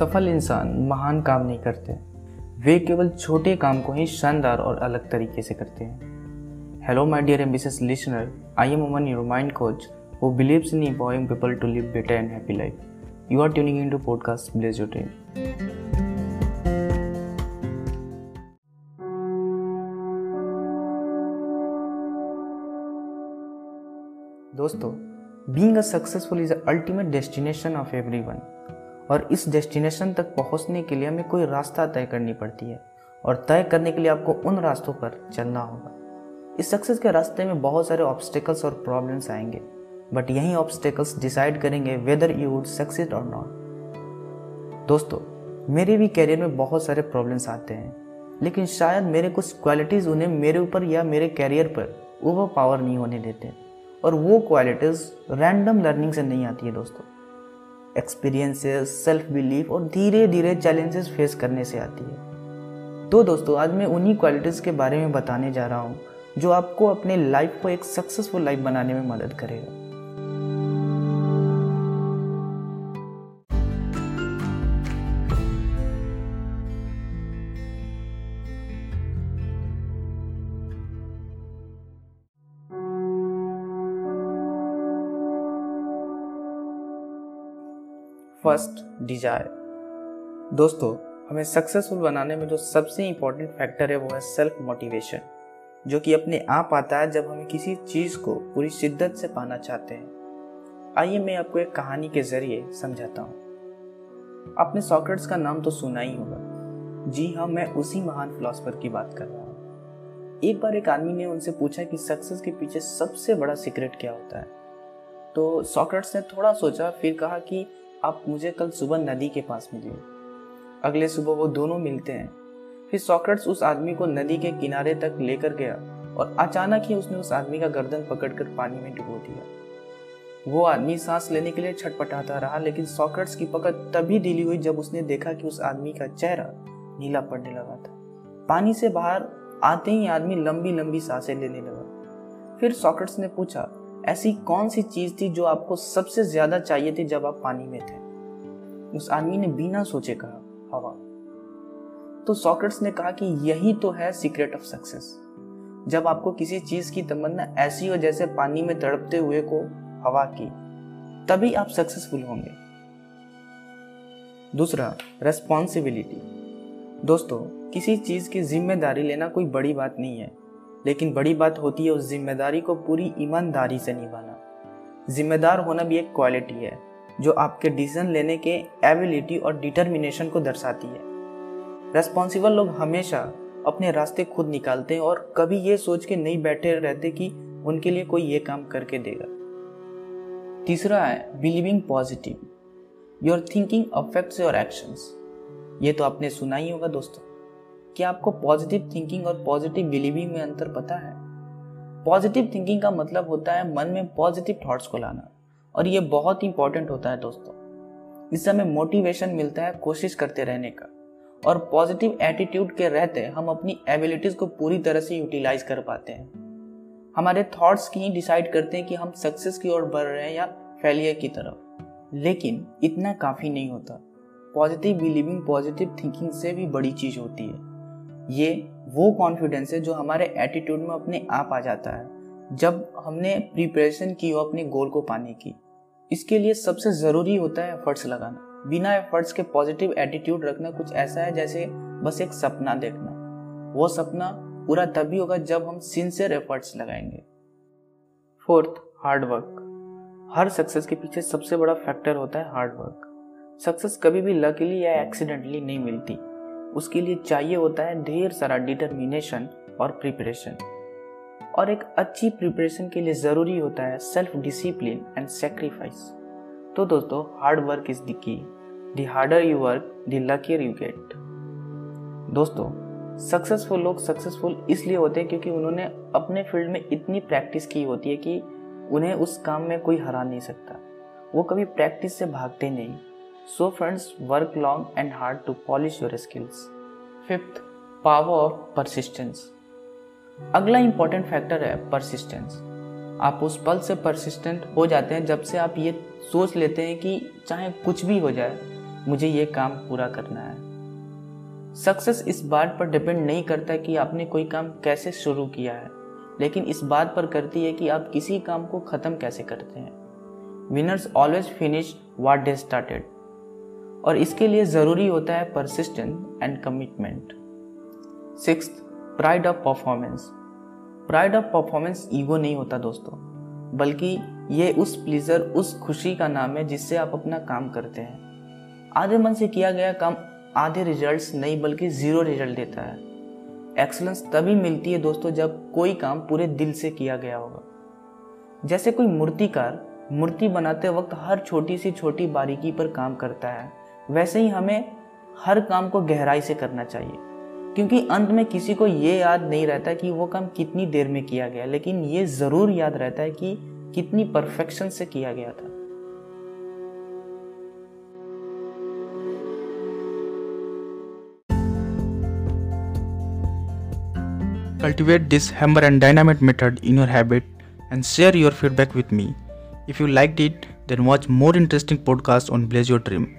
सफल इंसान महान काम नहीं करते वे केवल छोटे काम को ही शानदार और अलग तरीके से करते हैं hello my dear ambitious listener I am Aman your mind coach who believes in empowering people to live better and happy life. You are tuning into podcast Blaze Your Dream. दोस्तों being a successful is ultimate destination of everyone और इस destination तक पहुँचने के लिए हमें कोई रास्ता तय करनी पड़ती है और तय करने के लिए आपको उन रास्तों पर चलना होगा। इस सक्सेस के रास्ते में बहुत सारे ऑब्स्टिकल्स और प्रॉब्लम्स आएँगे बट यही ऑब्स्टिकल्स डिसाइड करेंगे वेदर यू वुड सक्सेस और नॉट दोस्तों, मेरे भी कैरियर में बहुत सारे प्रॉब्लम्स आते हैं, लेकिन शायद मेरे कुछ क्वालिटीज़ उन्हें मेरे ऊपर या मेरे कैरियर पर ओवर पावर नहीं होने देते, और वो क्वालिटीज़ रैंडम लर्निंग से नहीं आती है दोस्तों। एक्सपीरियंसेस सेल्फ बिलीफ और धीरे धीरे चैलेंजेस फेस करने से आती है। तो दोस्तों, आज मैं उन्हीं क्वालिटीज़ के बारे में बताने जा रहा हूँ, जो आपको अपने लाइफ को एक सक्सेसफुल लाइफ बनाने में मदद करेगा। First desire. दोस्तों, हमें सक्सेसफुल बनाने में जो सबसे इम्पोर्टेंट फैक्टर है, वो है सेल्फ मोटिवेशन जो कि अपने आप आता है जब हमें किसी चीज़ को पूरी शिद्दत से पाना चाहते हैं। आइए मैं आपको एक कहानी के ज़रिए समझाता हूँ। आपने सॉकेट्स का नाम तो सुना ही होगा। जी हाँ मैं उसी महान फिलोसफर की बात कर रहा हूँ। एक बार एक आदमी ने उनसे पूछा कि सक्सेस के पीछे सबसे बड़ा सीक्रेट क्या होता है? तो सॉकेट्स ने थोड़ा सोचा, फिर कहा कि आप मुझे कल सुबह नदी के पास मिलिए। अगले सुबह वो दोनों मिलते हैं। फिर सॉक्रेट्स उस आदमी को नदी के किनारे तक लेकर गया और अचानक ही उसने उस आदमी का गर्दन पकड़कर पानी में डुबो दिया। वो आदमी सांस लेने के लिए छटपटाता रहा, लेकिन सॉक्रेट्स की पकड़ तभी ढीली हुई जब उसने देखा कि उस आदमी का चेहरा नीला पड़ने लगा था। पानी से बाहर आते ही आदमी लंबी लंबी साँसें लेने लगा। फिर सॉक्रेट्स ने पूछा ऐसी कौन सी चीज़ थी जो आपको सबसे ज़्यादा चाहिए थी जब आप पानी में थे? उस आदमी ने बिना सोचे कहा, हवा। तो सॉकेट्स ने कहा कि यही तो है सीक्रेट ऑफ़ सक्सेस। जब आपको किसी चीज़ की तमन्ना ऐसी हो जैसे पानी में तड़पते हुए को हवा की, तभी आप सक्सेसफुल होंगे। दूसरा रेस्पॉन्सिबिलिटी दोस्तों, किसी चीज़ की ज़िम्मेदारी लेना कोई बड़ी बात नहीं है। लेकिन बड़ी बात होती है उस ज़िम्मेदारी को पूरी ईमानदारी से निभाना। जिम्मेदार होना भी एक क्वालिटी है, जो आपके डिसीज़न लेने के एबिलिटी और डिटर्मिनेशन को दर्शाती है। रेस्पॉन्सिबल लोग हमेशा अपने रास्ते खुद निकालते हैं और कभी ये सोच के नहीं बैठे रहते कि उनके लिए कोई ये काम करके देगा। तीसरा है believing positive your thinking affects your actions ये तो आपने सुना ही होगा दोस्तों। क्या आपको पॉजिटिव थिंकिंग और पॉजिटिव बिलीविंग में अंतर पता है? पॉजिटिव थिंकिंग का मतलब होता है मन में पॉजिटिव थॉट्स को लाना, और ये बहुत इंपॉर्टेंट होता है दोस्तों। इससे हमें मोटिवेशन मिलता है कोशिश करते रहने का, और पॉजिटिव एटीट्यूड के रहते हम अपनी एबिलिटीज को पूरी तरह से यूटिलाइज कर पाते हैं। हमारे थॉट्स की ही डिसाइड करते हैं कि हम सक्सेस की ओर बढ़ रहे हैं या फेलियर की तरफ़। लेकिन इतना काफ़ी नहीं होता। पॉजिटिव बिलीविंग पॉजिटिव थिंकिंग से भी बड़ी चीज़ होती है। ये वो कॉन्फिडेंस है जो हमारे एटीट्यूड में अपने आप आ जाता है, जब हमने प्रिपरेशन की हो अपने गोल को पाने की। इसके लिए सबसे ज़रूरी होता है एफर्ट्स लगाना। बिना एफर्ट्स के पॉजिटिव एटीट्यूड रखना कुछ ऐसा है जैसे बस एक सपना देखना। वो सपना पूरा तभी होगा जब हम सिंसियर एफर्ट्स लगाएँगे। फोर्थ हार्ड वर्क हर सक्सेस के पीछे सबसे बड़ा फैक्टर होता है हार्ड वर्क सक्सेस कभी भी लकीली या एक्सीडेंटली नहीं मिलती। उसके लिए चाहिए होता है ढेर सारा डिटर्मिनेशन और प्रिपरेशन और एक अच्छी प्रिपरेशन के लिए ज़रूरी होता है सेल्फ डिसिप्लिन एंड सेक्रीफाइस तो दोस्तों hard work is the key the harder you work the luckier you get दोस्तों सक्सेसफुल लोग सक्सेसफुल इसलिए होते हैं क्योंकि उन्होंने अपने फ़ील्ड में इतनी प्रैक्टिस की होती है कि उन्हें उस काम में कोई हरा नहीं सकता। वो कभी प्रैक्टिस से भागते नहीं। So, friends, work long and hard to polish your skills. Fifth, power of persistence. अगला इंपॉर्टेंट फैक्टर है परसिस्टेंस आप उस पल से परसिस्टेंट हो जाते हैं जब से आप ये सोच लेते हैं कि चाहे कुछ भी हो जाए मुझे ये काम पूरा करना है सक्सेस इस बात पर डिपेंड नहीं करता कि आपने कोई काम कैसे शुरू किया है लेकिन इस बात पर करती है कि आप किसी काम को ख़त्म कैसे करते हैं winners always finish what they started और इसके लिए ज़रूरी होता है persistent and commitment six pride of performance pride of performance ego नहीं होता दोस्तों, बल्कि ये उस प्लीज़र उस खुशी का नाम है जिससे आप अपना काम करते हैं। आधे मन से किया गया काम आधे रिजल्ट्स नहीं, बल्कि ज़ीरो रिज़ल्ट देता है। एक्सलेंस तभी मिलती है दोस्तों जब कोई काम पूरे दिल से किया गया होगा। जैसे कोई मूर्तिकार, मूर्ति बनाते वक्त हर छोटी सी छोटी बारीकी पर काम करता है। वैसे ही हमें हर काम को गहराई से करना चाहिए क्योंकि अंत में किसी को ये याद नहीं रहता कि वो काम कितनी देर में किया गया लेकिन ये ज़रूर याद रहता है कि कितनी परफेक्शन से किया गया था Cultivate this hammer and dynamite method in your habit and share your feedback with me. If you liked it, then watch more interesting podcasts on Blaze Your Dream.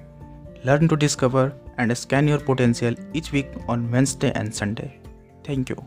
Learn to discover and scan your potential each week on Wednesday and Sunday. Thank you.